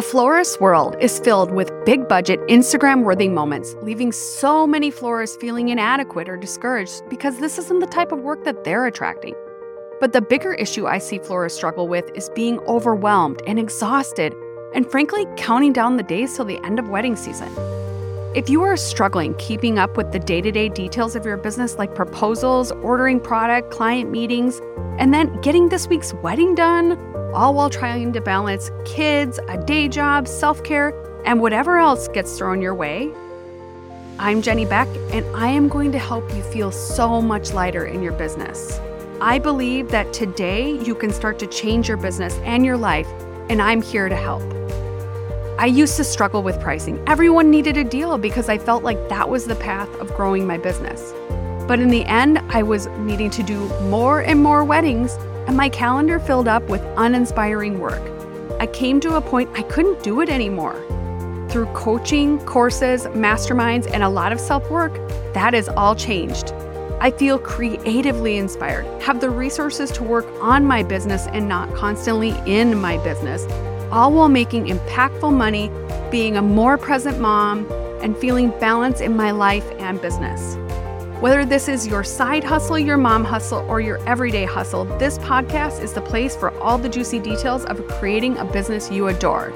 A florist's world is filled with big budget, Instagram worthy moments, leaving so many florists feeling inadequate or discouraged because this isn't the type of work that they're attracting. But the bigger issue I see florists struggle with is being overwhelmed and exhausted, and frankly, counting down the days till the end of wedding season. If you are struggling keeping up with the day to day details of your business, like proposals, ordering product, client meetings, and then getting this week's wedding done, all while trying to balance kids, a day job, self care, and whatever else gets thrown your way. I'm Jenny Beck, and I am going to help you feel so much lighter in your business. I believe that today you can start to change your business and your life, and I'm here to help. I used to struggle with pricing. Everyone needed a deal because I felt like that was the path of growing my business. But in the end, I was needing to do more and more weddings and my calendar filled up with uninspiring work. I came to a point I couldn't do it anymore. Through coaching, courses, masterminds, and a lot of self work, that has all changed. I feel creatively inspired, have the resources to work on my business and not constantly in my business, all while making impactful money, being a more present mom, and feeling balance in my life and business. Whether this is your side hustle, your mom hustle, or your everyday hustle, this podcast is the place for all the juicy details of creating a business you adore.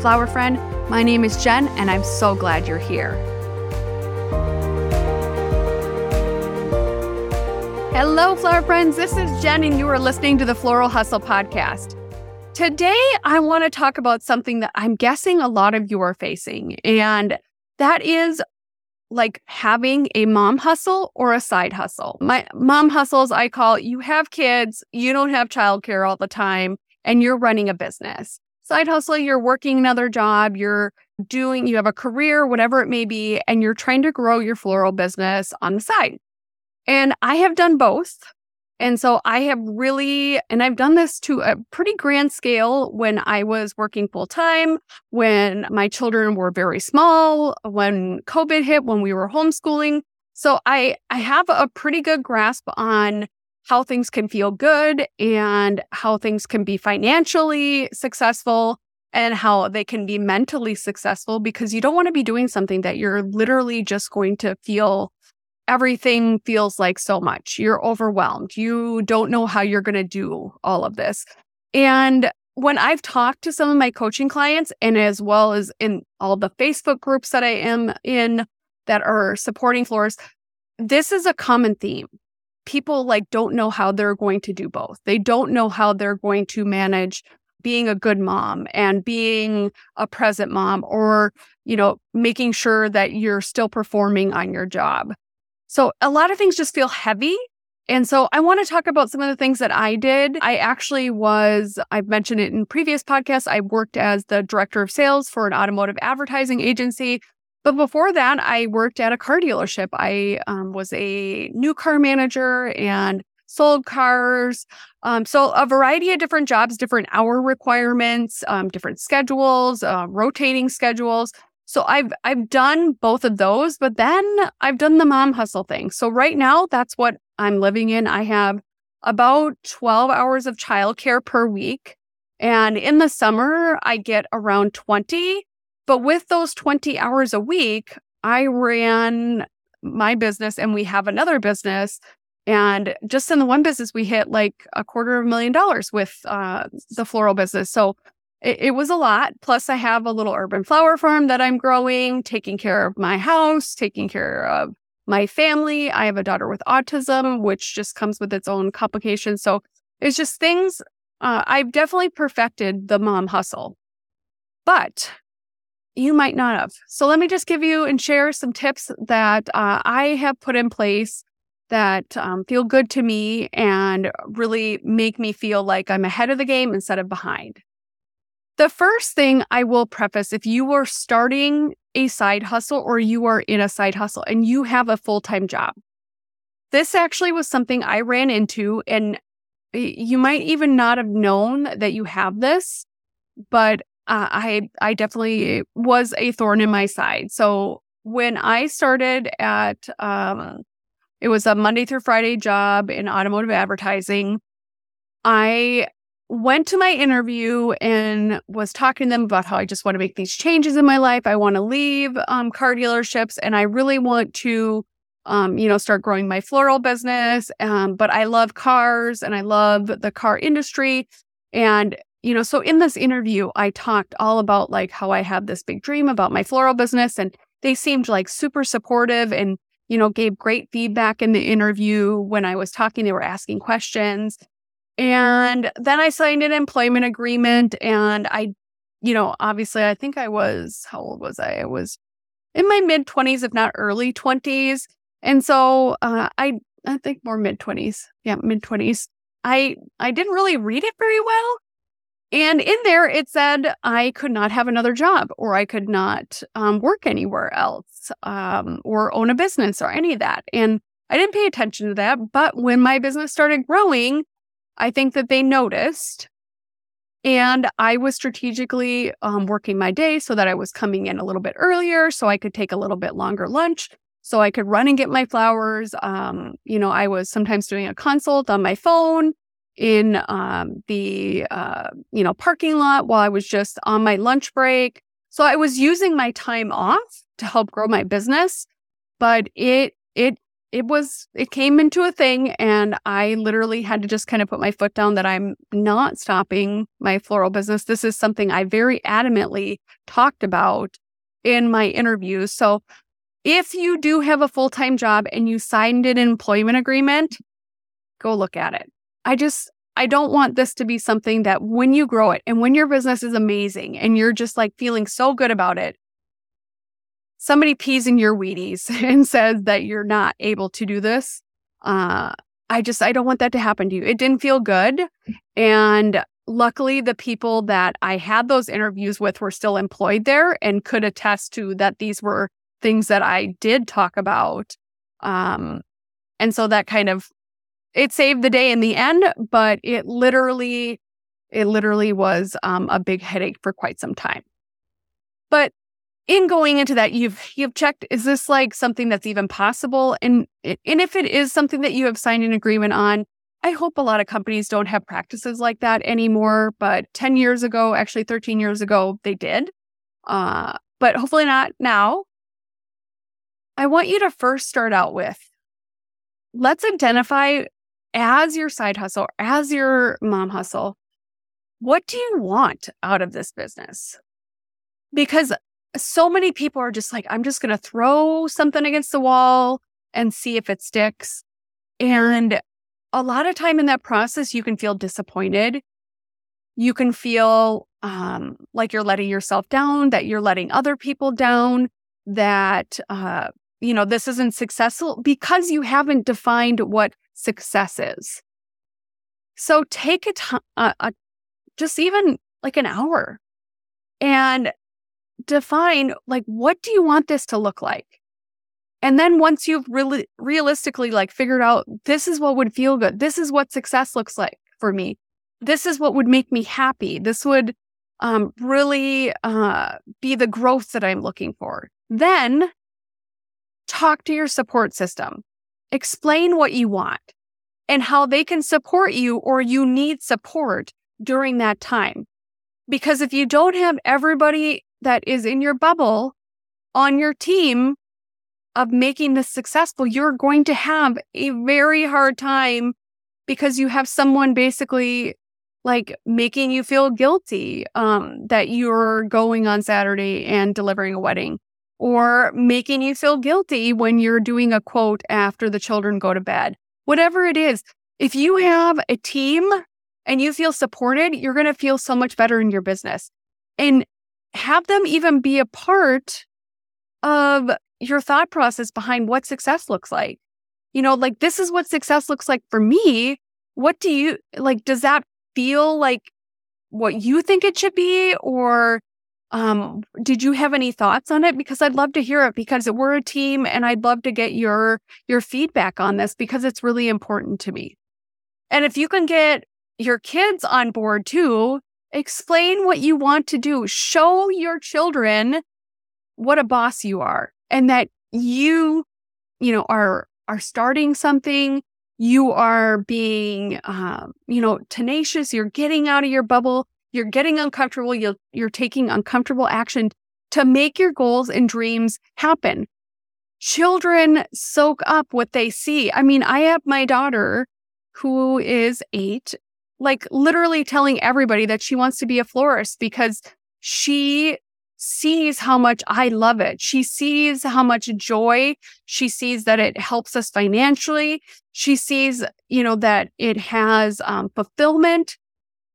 Flower friend, my name is Jen, and I'm so glad you're here. Hello, flower friends. This is Jen, and you are listening to the Floral Hustle podcast. Today, I want to talk about something that I'm guessing a lot of you are facing, and that is like having a mom hustle or a side hustle. My mom hustles, I call you have kids, you don't have childcare all the time, and you're running a business. Side hustle, you're working another job, you're doing, you have a career, whatever it may be, and you're trying to grow your floral business on the side. And I have done both. And so I have really, and I've done this to a pretty grand scale when I was working full time, when my children were very small, when COVID hit, when we were homeschooling. So I, I have a pretty good grasp on how things can feel good and how things can be financially successful and how they can be mentally successful because you don't want to be doing something that you're literally just going to feel everything feels like so much. You're overwhelmed. You don't know how you're going to do all of this. And when I've talked to some of my coaching clients, and as well as in all the Facebook groups that I am in that are supporting floors, this is a common theme. People like don't know how they're going to do both. They don't know how they're going to manage being a good mom and being a present mom or, you know, making sure that you're still performing on your job. So a lot of things just feel heavy. And so I want to talk about some of the things that I did. I actually was, I've mentioned it in previous podcasts, I worked as the director of sales for an automotive advertising agency. But before that, I worked at a car dealership. I um, was a new car manager and sold cars. Um, so a variety of different jobs, different hour requirements, um, different schedules, uh, rotating schedules. So I've I've done both of those, but then I've done the mom hustle thing. So right now that's what I'm living in. I have about 12 hours of childcare per week. And in the summer, I get around 20. But with those 20 hours a week, I ran my business and we have another business. And just in the one business, we hit like a quarter of a million dollars with uh, the floral business. So it, it was a lot. Plus, I have a little urban flower farm that I'm growing, taking care of my house, taking care of my family. I have a daughter with autism, which just comes with its own complications. So it's just things uh, I've definitely perfected the mom hustle, but you might not have. So let me just give you and share some tips that uh, I have put in place that um, feel good to me and really make me feel like I'm ahead of the game instead of behind. The first thing I will preface if you are starting a side hustle or you are in a side hustle and you have a full time job, this actually was something I ran into, and you might even not have known that you have this, but uh, I I definitely was a thorn in my side. So when I started at um, it was a Monday through Friday job in automotive advertising. I went to my interview and was talking to them about how I just want to make these changes in my life. I want to leave um, car dealerships and I really want to, um, you know, start growing my floral business. Um, but I love cars and I love the car industry. And, you know, so in this interview, I talked all about like how I have this big dream about my floral business and they seemed like super supportive and, you know, gave great feedback in the interview when I was talking. They were asking questions. And then I signed an employment agreement and I, you know, obviously I think I was, how old was I? I was in my mid 20s, if not early 20s. And so uh, I, I think more mid 20s. Yeah, mid 20s. I, I didn't really read it very well. And in there, it said I could not have another job or I could not um, work anywhere else um, or own a business or any of that. And I didn't pay attention to that. But when my business started growing, I think that they noticed. And I was strategically um, working my day so that I was coming in a little bit earlier so I could take a little bit longer lunch so I could run and get my flowers. Um, you know, I was sometimes doing a consult on my phone in um, the uh, you know parking lot while I was just on my lunch break. So I was using my time off to help grow my business, but it it it was it came into a thing and i literally had to just kind of put my foot down that i'm not stopping my floral business. This is something i very adamantly talked about in my interviews. So if you do have a full-time job and you signed an employment agreement go look at it. I just i don't want this to be something that when you grow it and when your business is amazing and you're just like feeling so good about it somebody pees in your Wheaties and says that you're not able to do this, uh, I just, I don't want that to happen to you. It didn't feel good. And luckily, the people that I had those interviews with were still employed there and could attest to that these were things that I did talk about. Um, and so that kind of, it saved the day in the end, but it literally, it literally was um, a big headache for quite some time. But in going into that you've you've checked is this like something that's even possible? And and if it is something that you have signed an agreement on i hope a lot of companies don't have practices like that anymore but 10 years ago actually 13 years ago they did. Uh, but hopefully not now. I want you to first start out with let's identify as your side hustle as your mom hustle what do you want out of this business? Because so many people are just like, I'm just going to throw something against the wall and see if it sticks. And a lot of time in that process, you can feel disappointed. You can feel um, like you're letting yourself down, that you're letting other people down, that, uh, you know, this isn't successful because you haven't defined what success is. So take a time, uh, uh, just even like an hour and define like what do you want this to look like? And then once you've really realistically like figured out this is what would feel good. This is what success looks like for me. This is what would make me happy. This would um, really uh, be the growth that i'm looking for. Then talk to your support system. Explain what you want and how they can support you or you need support during that time. Because if you don't have everybody that is in your bubble on your team of making this successful, you're going to have a very hard time because you have someone basically like making you feel guilty um, that you're going on Saturday and delivering a wedding, or making you feel guilty when you're doing a quote after the children go to bed. Whatever it is, if you have a team and you feel supported, you're going to feel so much better in your business. And have them even be a part of your thought process behind what success looks like. You know, like this is what success looks like for me. What do you like? Does that feel like what you think it should be? Or um, did you have any thoughts on it? Because I'd love to hear it because we're a team and I'd love to get your your feedback on this because it's really important to me. And if you can get your kids on board too, Explain what you want to do. Show your children what a boss you are and that you, you know, are are starting something. you are being, um, you know, tenacious. You're getting out of your bubble. You're getting uncomfortable. You're, you're taking uncomfortable action to make your goals and dreams happen. Children soak up what they see. I mean, I have my daughter who is eight, like literally telling everybody that she wants to be a florist because she sees how much I love it. She sees how much joy. She sees that it helps us financially. She sees, you know, that it has um, fulfillment.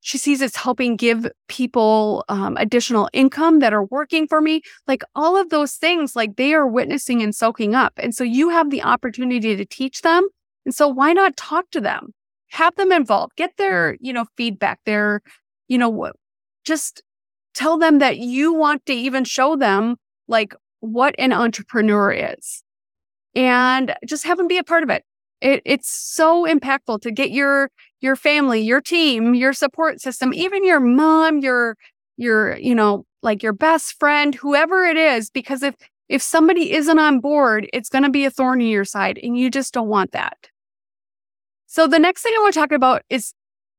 She sees it's helping give people um, additional income that are working for me. Like all of those things, like they are witnessing and soaking up. And so you have the opportunity to teach them. And so why not talk to them? Have them involved, get their, mm. you know, feedback, their, you know, just tell them that you want to even show them like what an entrepreneur is and just have them be a part of it. it. It's so impactful to get your your family, your team, your support system, even your mom, your your you know like your best friend, whoever it is, because if if somebody isn't on board, it's going to be a thorn in your side, and you just don't want that. So the next thing I want to talk about is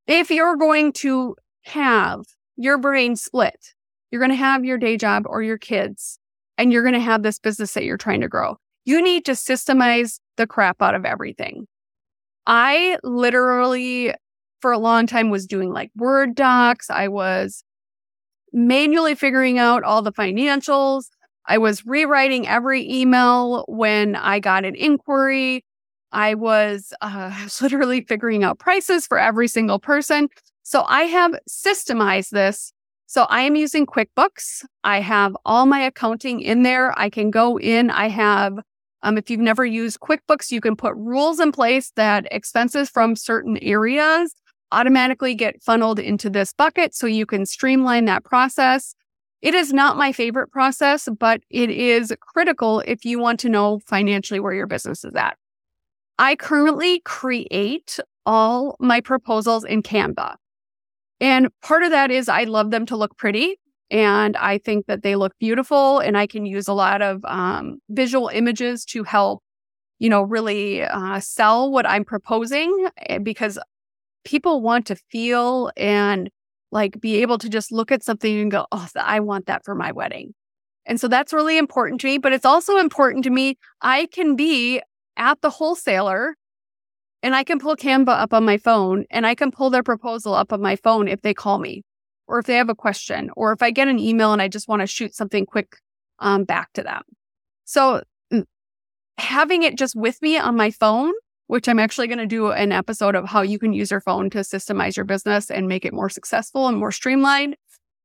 if you're going to have your brain split. You're going to have your day job or your kids, and you're going to have this business that you're trying to grow. You need to systemize the crap out of everything. I literally, for a long time, was doing like Word docs. I was manually figuring out all the financials. I was rewriting every email when I got an inquiry. I was uh, literally figuring out prices for every single person. So I have systemized this. So I am using QuickBooks. I have all my accounting in there. I can go in. I have, um, if you've never used QuickBooks, you can put rules in place that expenses from certain areas automatically get funneled into this bucket so you can streamline that process. It is not my favorite process, but it is critical if you want to know financially where your business is at. I currently create all my proposals in Canva. And part of that is I love them to look pretty. And I think that they look beautiful. And I can use a lot of um, visual images to help, you know, really uh, sell what I'm proposing eh, because people want to feel and like be able to just look at something and go, oh, I want that for my wedding. And so that's really important to me. But it's also important to me, I can be at the wholesaler and I can pull Canva up on my phone and I can pull their proposal up on my phone if they call me or if they have a question or if I get an email and I just want to shoot something quick um, back to them. So mm, having it just with me on my phone, which I'm actually going to do an episode of how you can use your phone to systemize your business and make it more successful and more streamlined.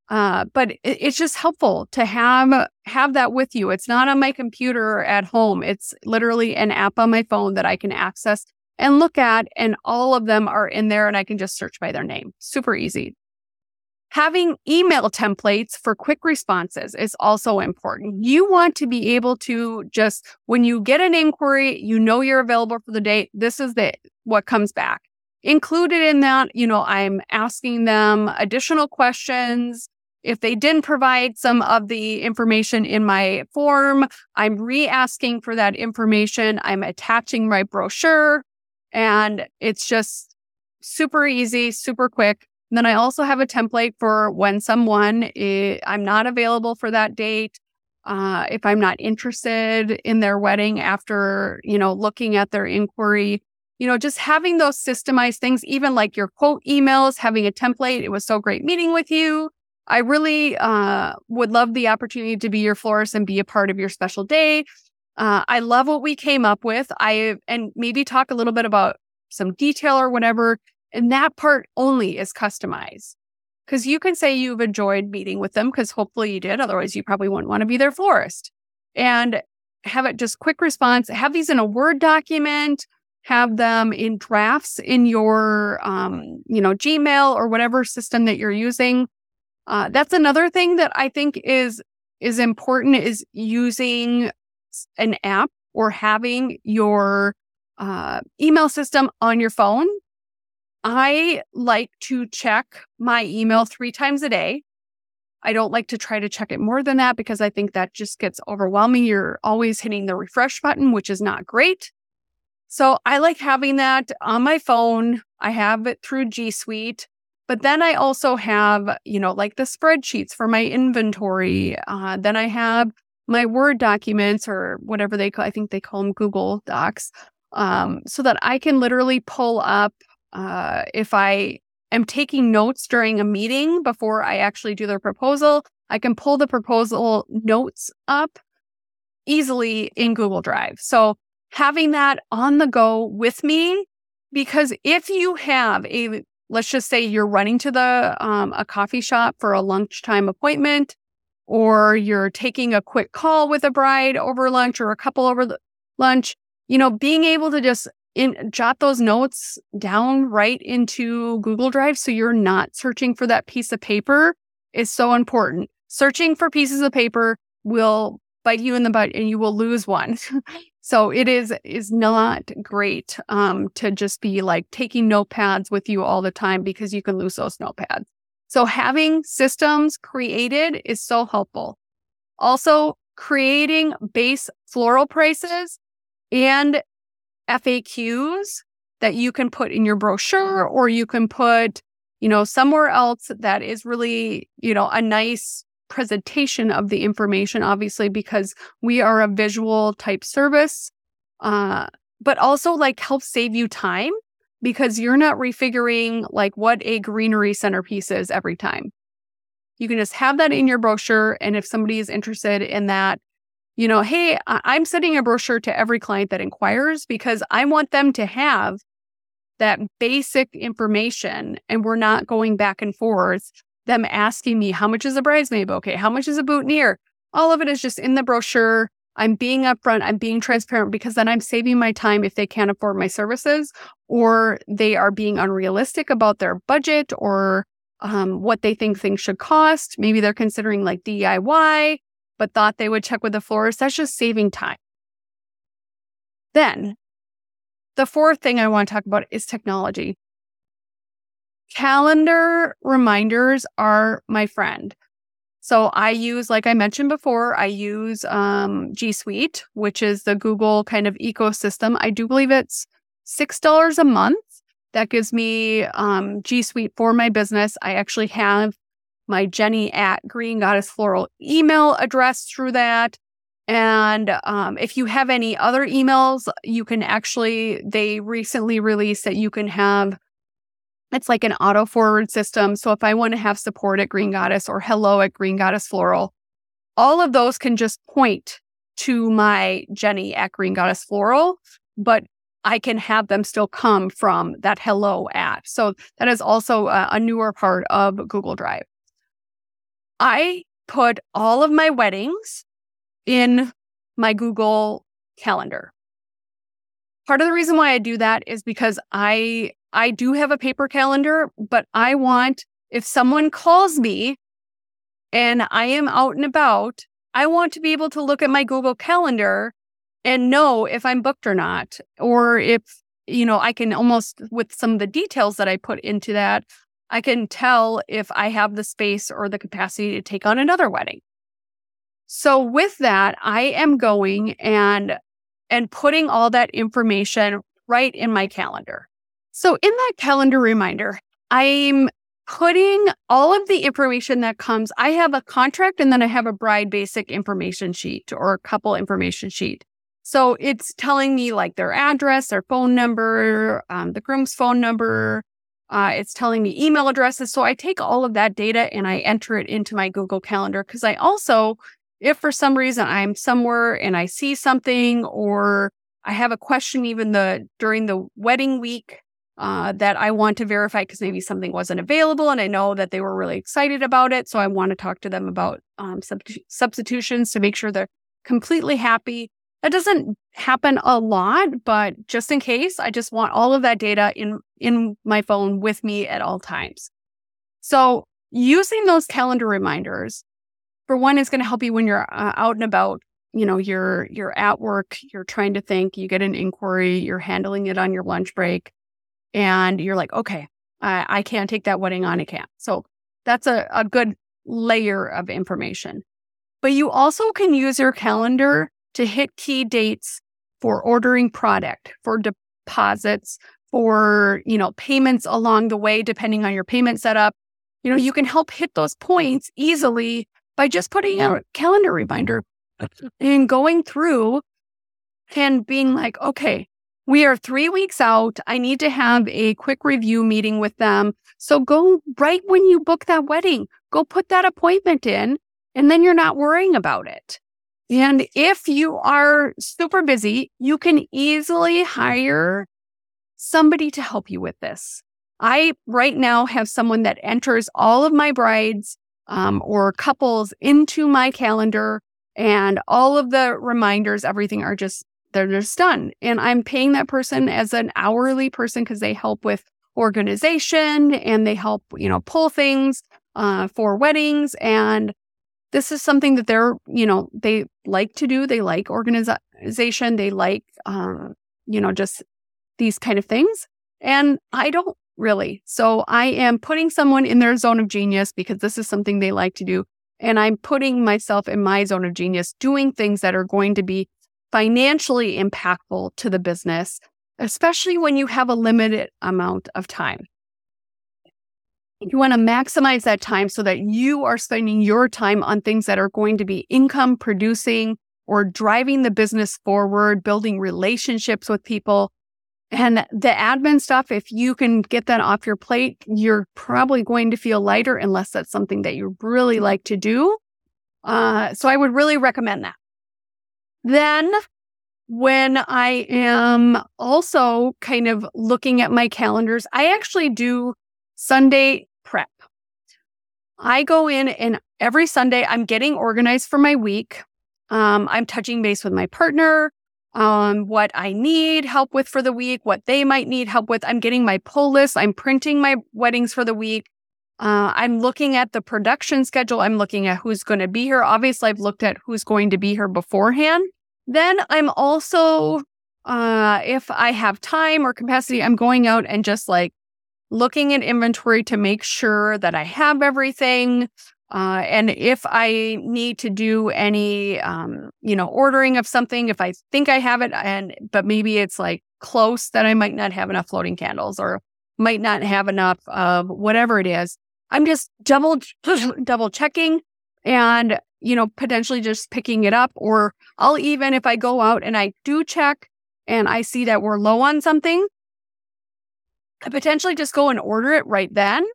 Uh, but it, it's just helpful to have have that with you. It's not on my computer at home. It's literally an app on my phone that I can access and look at, and all of them are in there, and I can just search by their name. Super easy. Having email templates for quick responses is also important. You want to be able to just, when you get an inquiry, you know you're available for the date. This is the what comes back. Included in that, you know, I'm asking them additional questions. If they didn't provide some of the information in my form, I'm re asking for that information. I'm attaching my brochure. And it's just super easy, super quick. And then I also have a template for when someone is, I'm not available for that date. Uh, if I'm not interested in their wedding after, you know, looking at their inquiry, you know, just having those systemized things, even like your quote emails, having a template. It was so great meeting with you. I really uh, would love the opportunity to be your florist and be a part of your special day. Uh, I love what we came up with. I and maybe talk a little bit about some detail or whatever. And that part only is customized. Because you can say you've enjoyed meeting with them, because hopefully you did. Otherwise, you probably wouldn't want to be their florist. And have it just quick response. Have these in a Word document. Have them in drafts in your, um, you know, Gmail or whatever system that you're using. Uh, that's another thing that I think is is important is using an app or having your uh, email system on your phone. I like to check my email three times a day. I don't like to try to check it more than that because I think that just gets overwhelming. You're always hitting the refresh button, which is not great. So I like having that on my phone. I have it through G Suite. But then I also have, you know, like the spreadsheets for my inventory. Uh, then I have my Word documents or whatever they call, I think they call them Google Docs, um, so that I can literally pull up uh, if I am taking notes during a meeting before I actually do the proposal. I can pull the proposal notes up easily in Google Drive. So having that on the go with me, because if you have a let's just say you're running to the um, a coffee shop for a lunchtime appointment or you're taking a quick call with a bride over lunch or a couple over the, lunch you know being able to just in, jot those notes down right into google drive so you're not searching for that piece of paper is so important. Searching for pieces of paper will bite you in the butt and you will lose one So it is is not great um, to just be like taking notepads with you all the time because you can lose those notepads. So having systems created is so helpful. Also, creating base floral prices and FAQs that you can put in your brochure or you can put, you know, somewhere else that is really, you know, a nice presentation of the information, obviously, because we are a visual type service, uh, but also like help save you time because you're not refiguring like what a greenery centerpiece is every time. You can just have that in your brochure. And if somebody is interested in that, you know, hey, I'm sending a brochure to every client that inquires because I want them to have that basic information and we're not going back and forth them asking me how much is a bridesmaid bouquet, how much is a boutonniere. All of it is just in the brochure. I'm being upfront, I'm being transparent because then I'm saving my time if they can't afford my services or they are being unrealistic about their budget or um, what they think things should cost. Maybe they're considering like DIY, but thought they would check with the florist. That's just saving time. Then the fourth thing I want to talk about is technology. Calendar reminders are my friend. So I use, like I mentioned before, I use um, G Suite, which is the Google kind of ecosystem. I do believe it's $6 a month. That gives me um, G Suite for my business. I actually have my Jenny at Green Goddess Floral email address through that. And um, if you have any other emails, you can actually, they recently released that you can have it's like an auto forward system. So if I want to have support at Green Goddess or hello at Green Goddess Floral, all of those can just point to my Jenny at Green Goddess Floral, but I can have them still come from that hello at. So that is also a, a newer part of Google Drive. I put all of my weddings in my Google Calendar. Part of the reason why I do that is because I I do have a paper calendar, but I want, if someone calls me and I am out and about, I want to be able to look at my Google Calendar and know if I'm booked or not, or if, you know, I can almost, with some of the details that I put into that, I can tell if I have the space or the capacity to take on another wedding. So with that, I am going and and putting all that information right in my calendar. So, in that calendar reminder, I'm putting all of the information that comes. I have a contract and then I have a bride basic information sheet or a couple information sheet. So it's telling me like their address, their phone number, um, the groom's phone number. Uh, it's telling me email addresses. So I take all of that data and I enter it into my Google Calendar because I also, if for some reason I'm somewhere and I see something or I have a question even the during the wedding week uh, that I want to verify because maybe something wasn't available and I know that they were really excited about it. So I want to talk to them about um, substitutions to make sure they're completely happy. That doesn't happen a lot, but just in case, I just want all of that data in in my phone with me at all times. So using those calendar reminders, for one, is going to help you when you're uh, out and about. You know, you're you're at work, you're trying to think, you get an inquiry, you're handling it on your lunch break and you're like, okay, I, I can't take that wedding on, I can't. So that's a, a good layer of information. But you also can use your calendar to hit key dates for ordering product, for deposits, for, you know, payments along the way, depending on your payment setup. You know, you can help hit those points easily by just putting a calendar reminder and going through and being like, okay, we are three weeks out. I need to have a quick review meeting with them. So go right when you book that wedding, go put that appointment in, and then you're not worrying about it. And if you are super busy, you can easily hire somebody to help you with this. I right now have someone that enters all of my brides um, or couples into my calendar, and all of the reminders, everything are just they're just done. And I'm paying that person as an hourly person because they help with organization and they help, you know, pull things uh, for weddings. And this is something that they're, you know, they like to do. They like organization. They like, um, you know, just these kind of things. And I don't really. So I am putting someone in their zone of genius because this is something they like to do. And I'm putting myself in my zone of genius, doing things that are going to be financially impactful to the business, especially when you have a limited amount of time. You want to maximize that time so that you are spending your time on things that are going to be income producing or driving the business forward, building relationships with people. And the admin stuff, if you can get that off your plate, you're probably going to feel lighter unless that's something that you really like to do. Uh, so I would really recommend that. Then, when I am also kind of looking at my calendars, I actually do Sunday prep. I go in and every Sunday I'm getting organized for my week. Um, I'm touching base with my partner um, what I need help with for the week, what they might need help with. I'm getting my pull list. I'm printing my weddings for the week. Uh, I'm looking at the production schedule. I'm looking at who's going to be here. Obviously, I've looked at who's going to be here beforehand. Then I'm also, uh, if I have time or capacity, I'm going out and just like looking at inventory to make sure that I have everything. Uh, and if I need to do any, um, you know, ordering of something, if I think I have it, and but maybe it's like close that I might not have enough floating candles or might not have enough of whatever it is, I'm just double double checking and you know potentially just picking it up or I'll even if I go out and I do check and I see that we're low on something I potentially just go and order it right then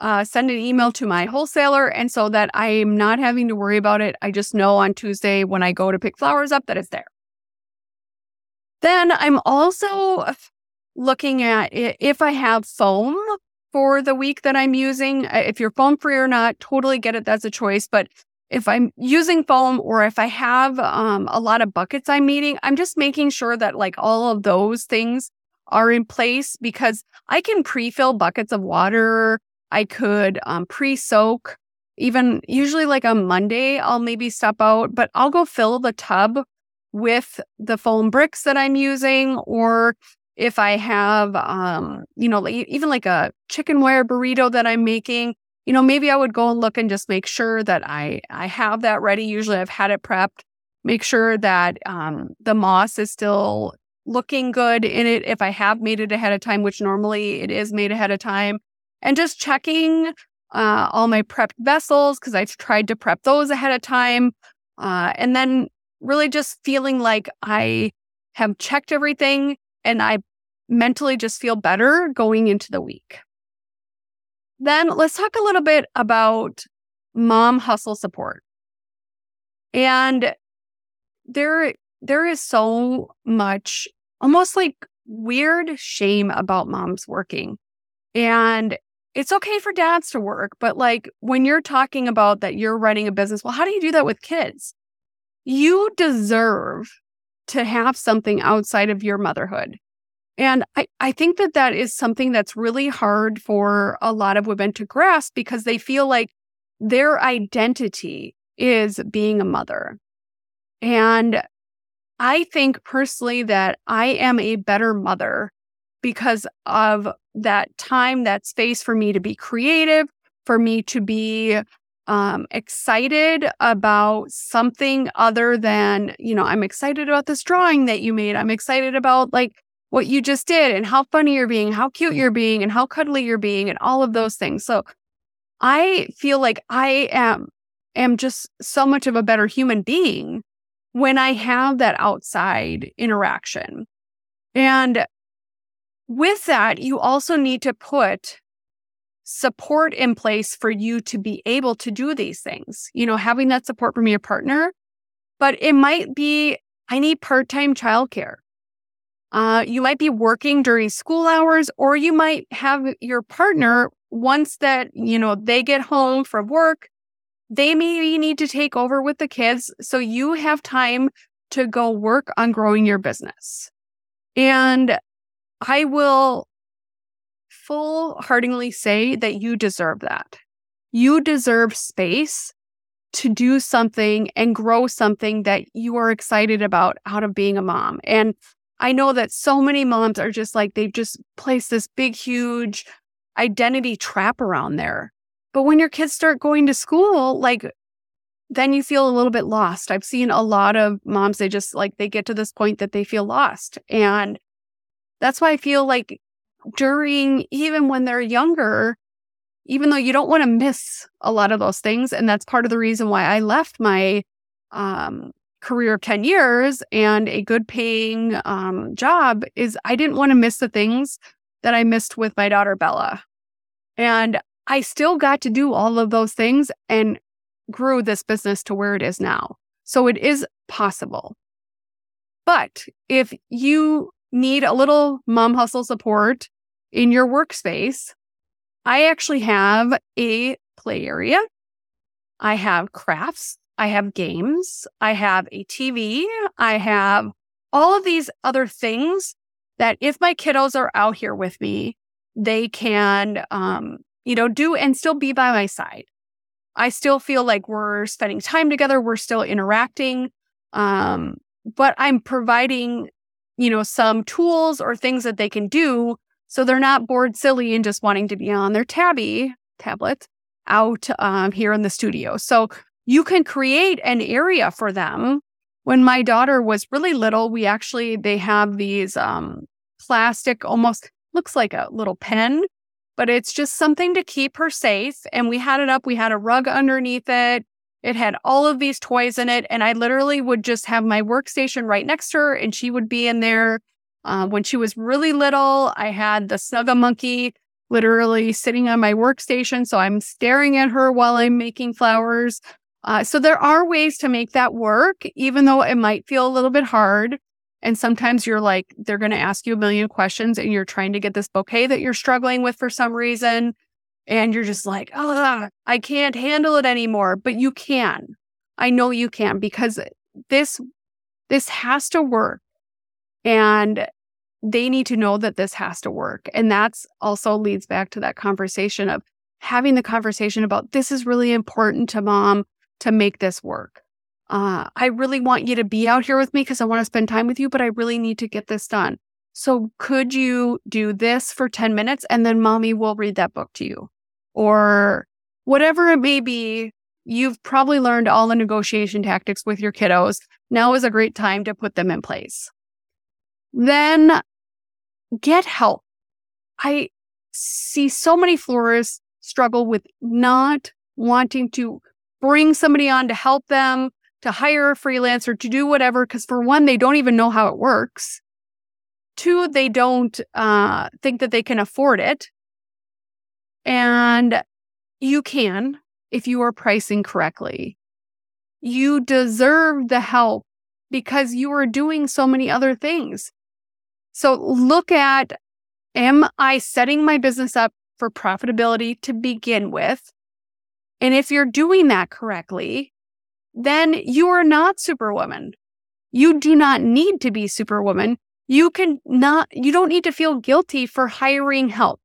uh, send an email to my wholesaler and so that I'm not having to worry about it. I just know on Tuesday when I go to pick flowers up that it's there. Then I'm also looking at if I have foam for the week that I'm using. If you're foam free or not, totally get it. That's a choice. But if I'm using foam or if I have um, a lot of buckets I'm meeting, I'm just making sure that like all of those things are in place because I can pre fill buckets of water I could um, pre soak. Even usually, like on Monday, I'll maybe step out, but I'll go fill the tub with the foam bricks that I'm using, or if I have, um, you know, like, even like a chicken wire burrito that I'm making, you know, maybe I would go and look and just make sure that I I have that ready. Usually, I've had it prepped. Make sure that um, the moss is still looking good in it. If I have made it ahead of time, which normally it is made ahead of time, and just checking uh, all my prepped vessels because I've tried to prep those ahead of time. Uh, and then really just feeling like I have checked everything and I mentally just feel better going into the week. Then let's talk a little bit about mom hustle support. And there there is so much almost like weird shame about moms working. And it's okay for dads to work, but like when you're talking about that you're running a business, well, how do you do that with kids? You deserve to have something outside of your motherhood. And I, I think that that is something that's really hard for a lot of women to grasp because they feel like their identity is being a mother. And I think personally that I am a better mother because of that time, that space for me to be creative, for me to be um, excited about something other than, you know, I'm excited about this drawing that you made. I'm excited about like what you just did and how funny you're being, how cute mm. you're being, and how cuddly you're being, and all of those things. So I feel like I am am just so much of a better human being when I have that outside interaction. And with that, you also need to put support in place for you to be able to do these things. You know, having that support from your partner, but it might be I need part time childcare. Uh, you might be working during school hours, or you might have your partner once that you know they get home from work. They maybe need to take over with the kids, so you have time to go work on growing your business. And I will full heartedly say that you deserve that. You deserve space to do something and grow something that you are excited about out of being a mom. And I know that so many moms are just like, they've just placed this big, huge identity trap around there. But when your kids start going to school, like, then you feel a little bit lost. I've seen a lot of moms, they just like, they get to this point that they feel lost. And that's why I feel like during even when they're younger, even though you don't want to miss a lot of those things. And that's part of the reason why I left my um, career of 10 years and a good paying um, job is I didn't want to miss the things that I missed with my daughter Bella. And I still got to do all of those things and grew this business to where it is now. So it is possible. But if you need a little mom hustle support in your workspace, I actually have a play area. I have crafts. I have games. I have a TV. I have all of these other things that if my kiddos are out here with me, they can, um, you know, do and still be by my side. I still feel like we're spending time together. We're still interacting. Um, but I'm providing you know, some tools or things that they can do so they're not bored silly and just wanting to be on their tabby tablet out um, here in the studio. So you can create an area for them. When my daughter was really little, we actually they have these um, plastic, almost looks like a little pen, but it's just something to keep her safe. And we had it up. We had a rug underneath it. It had all of these toys in it, and I literally would just have my workstation right next to her, and she would be in there. Uh, when she was really little, I had the Snugamonkey literally sitting on my workstation. So I'm staring at her while I'm making flowers. Uh, so there are ways to make that work, even though it might feel a little bit hard. And sometimes you're like, they're going to ask you a million questions and you're trying to get this bouquet that you're struggling with for some reason and you're just like, oh, I can't handle it anymore. But you can. I know you can because this this has to work. And they need to know that this has to work. And that's also leads back to that conversation of having the conversation about this is really important to mom to make this work. Uh, I really want you to be out here with me because I want to spend time with you, but I really need to get this done. So could you do this for 10 minutes and then mommy will read that book to you? or whatever it may be, you've probably learned all the negotiation tactics with your kiddos. Now is a great time to put them in place. Then get help. I see so many florists struggle with not wanting to bring somebody on to help them, to hire a freelancer, to do whatever, because for one, they don't even know how it works. Two, they don't uh, think that they can afford it. And you can if you are pricing correctly. You deserve the help because you are doing so many other things. So look at am I setting my business up for profitability to begin with? And if you're doing that correctly, then you are not superwoman. You do not need to be superwoman. You can not, you don't need to feel guilty for hiring help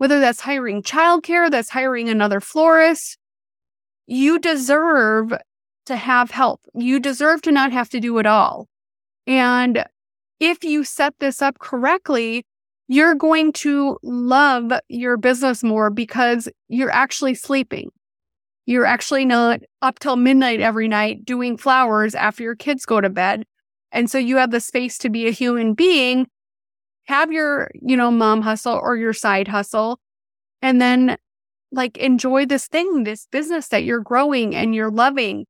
whether that's hiring childcare, that's hiring another florist, you deserve to have help. You deserve to not have to do it all. And if you set this up correctly, you're going to love your business more because you're actually sleeping. You're actually not up till midnight every night doing flowers after your kids go to bed. And so you have the space to be a human being have your, you know, mom hustle or your side hustle and then like enjoy this thing, this business that you're growing and you're loving.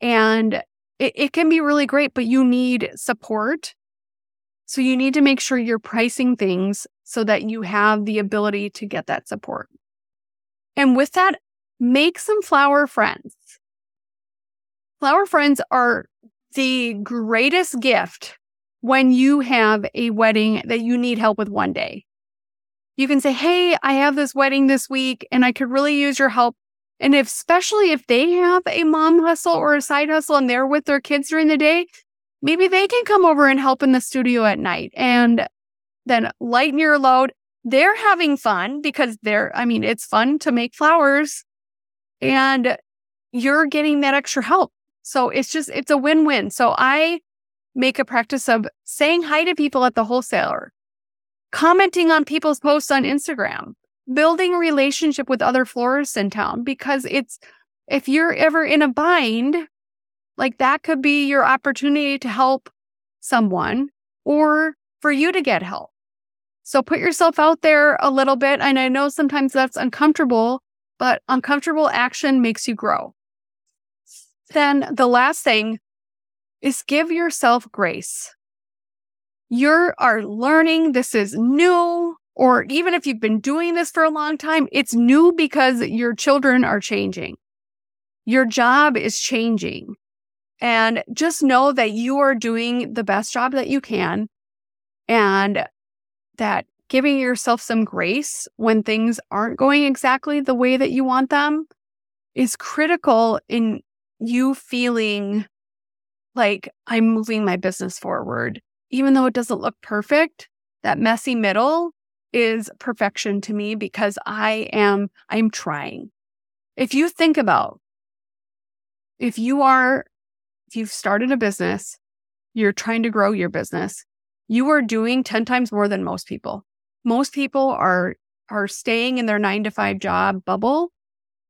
And it, it can be really great, but you need support. So you need to make sure you're pricing things so that you have the ability to get that support. And with that, make some flower friends. Flower friends are the greatest gift when you have a wedding that you need help with one day. You can say, Hey, I have this wedding this week and I could really use your help. And if, especially if they have a mom hustle or a side hustle and they're with their kids during the day, maybe they can come over and help in the studio at night and then lighten your load. They're having fun because they're, I mean, it's fun to make flowers and you're getting that extra help. So it's just, it's a win win. So I make a practice of saying hi to people at the wholesaler, commenting on people's posts on Instagram, building a relationship with other florists in town because it's, if you're ever in a bind, like that could be your opportunity to help someone or for you to get help. So put yourself out there a little bit. And I know sometimes that's uncomfortable, but uncomfortable action makes you grow. Then the last thing is give yourself grace. You are learning. This is new. Or even if you've been doing this for a long time, it's new because your children are changing. Your job is changing. And just know that you are doing the best job that you can and that giving yourself some grace when things aren't going exactly the way that you want them is critical in you feeling like I'm moving my business forward. Even though it doesn't look perfect, that messy middle is perfection to me because I am, I'm trying. If you think about if you are, if you've started a business, you're trying to grow your business, you are doing 10 times more than most people. Most people are, are staying in their nine to five job bubble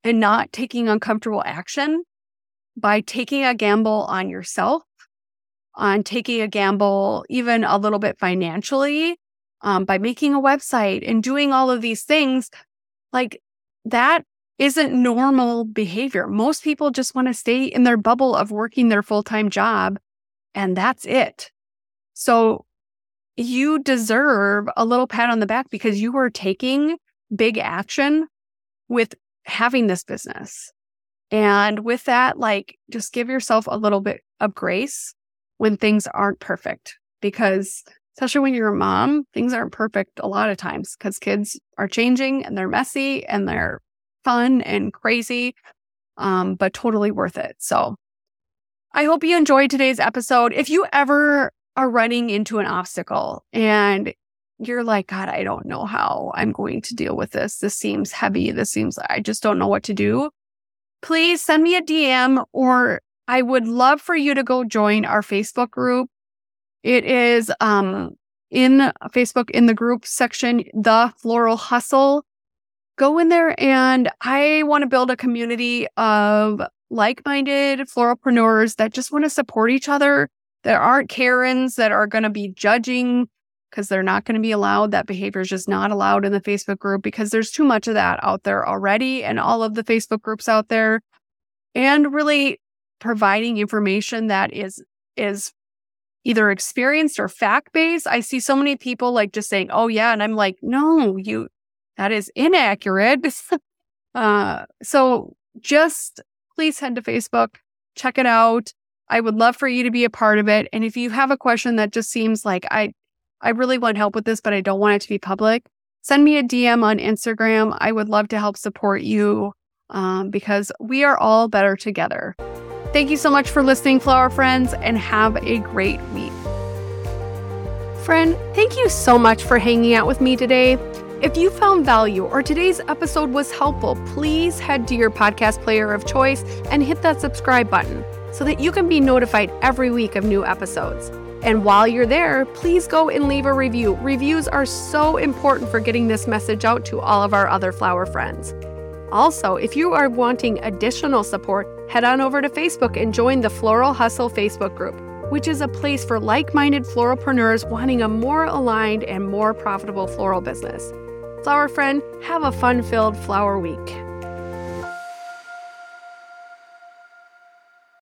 and not taking uncomfortable action by taking a gamble on yourself, on taking a gamble even a little bit financially, um, by making a website and doing all of these things, like that isn't normal behavior. Most people just want to stay in their bubble of working their full time job, and that's it. So you deserve a little pat on the back because you are taking big action with having this business. And with that, like just give yourself a little bit of grace when things aren't perfect because especially when you're a mom, things aren't perfect a lot of times because kids are changing and they're messy and they're fun and crazy, um, but totally worth it. So I hope you enjoyed today's episode. If you ever are running into an obstacle and you're like, God, I don't know how I'm going to deal with this. This seems heavy. This seems, I just don't know what to do please send me a DM or I would love for you to go join our Facebook group. It is um, in Facebook in the group section, The Floral Hustle. Go in there and I want to build a community of like minded floralpreneurs that just want to support each other. There aren't Karens that are going to be judging because they're not going to be allowed. That behavior is just not allowed in the Facebook group because there's too much of that out there already and all of the Facebook groups out there. And really providing information that is is either experienced or fact based. I see so many people like just saying, "Oh yeah," and I'm like, "No, you that is inaccurate." uh, so just please head to Facebook, check it out. I would love for you to be a part of it. And if you have a question that just seems like I I really want help with this, but I don't want it to be public, send me a DM on Instagram. I would love to help support you um, because we are all better together. Thank you so much for listening, flower friends, and have a great week. Friend, thank you so much for hanging out with me today. If you found value or today's episode was helpful, please head to your podcast player of choice and hit that subscribe button so that you can be notified every week of new episodes. And while you're there, please go and leave a review. Reviews are so important for getting this message out to all of our other flower friends. Also, if you are wanting additional support, head on over to Facebook and join the Floral Hustle Facebook group. which is a place for like minded floralpreneurs wanting a more aligned and more profitable floral business. Flower friend, have a fun filled flower week.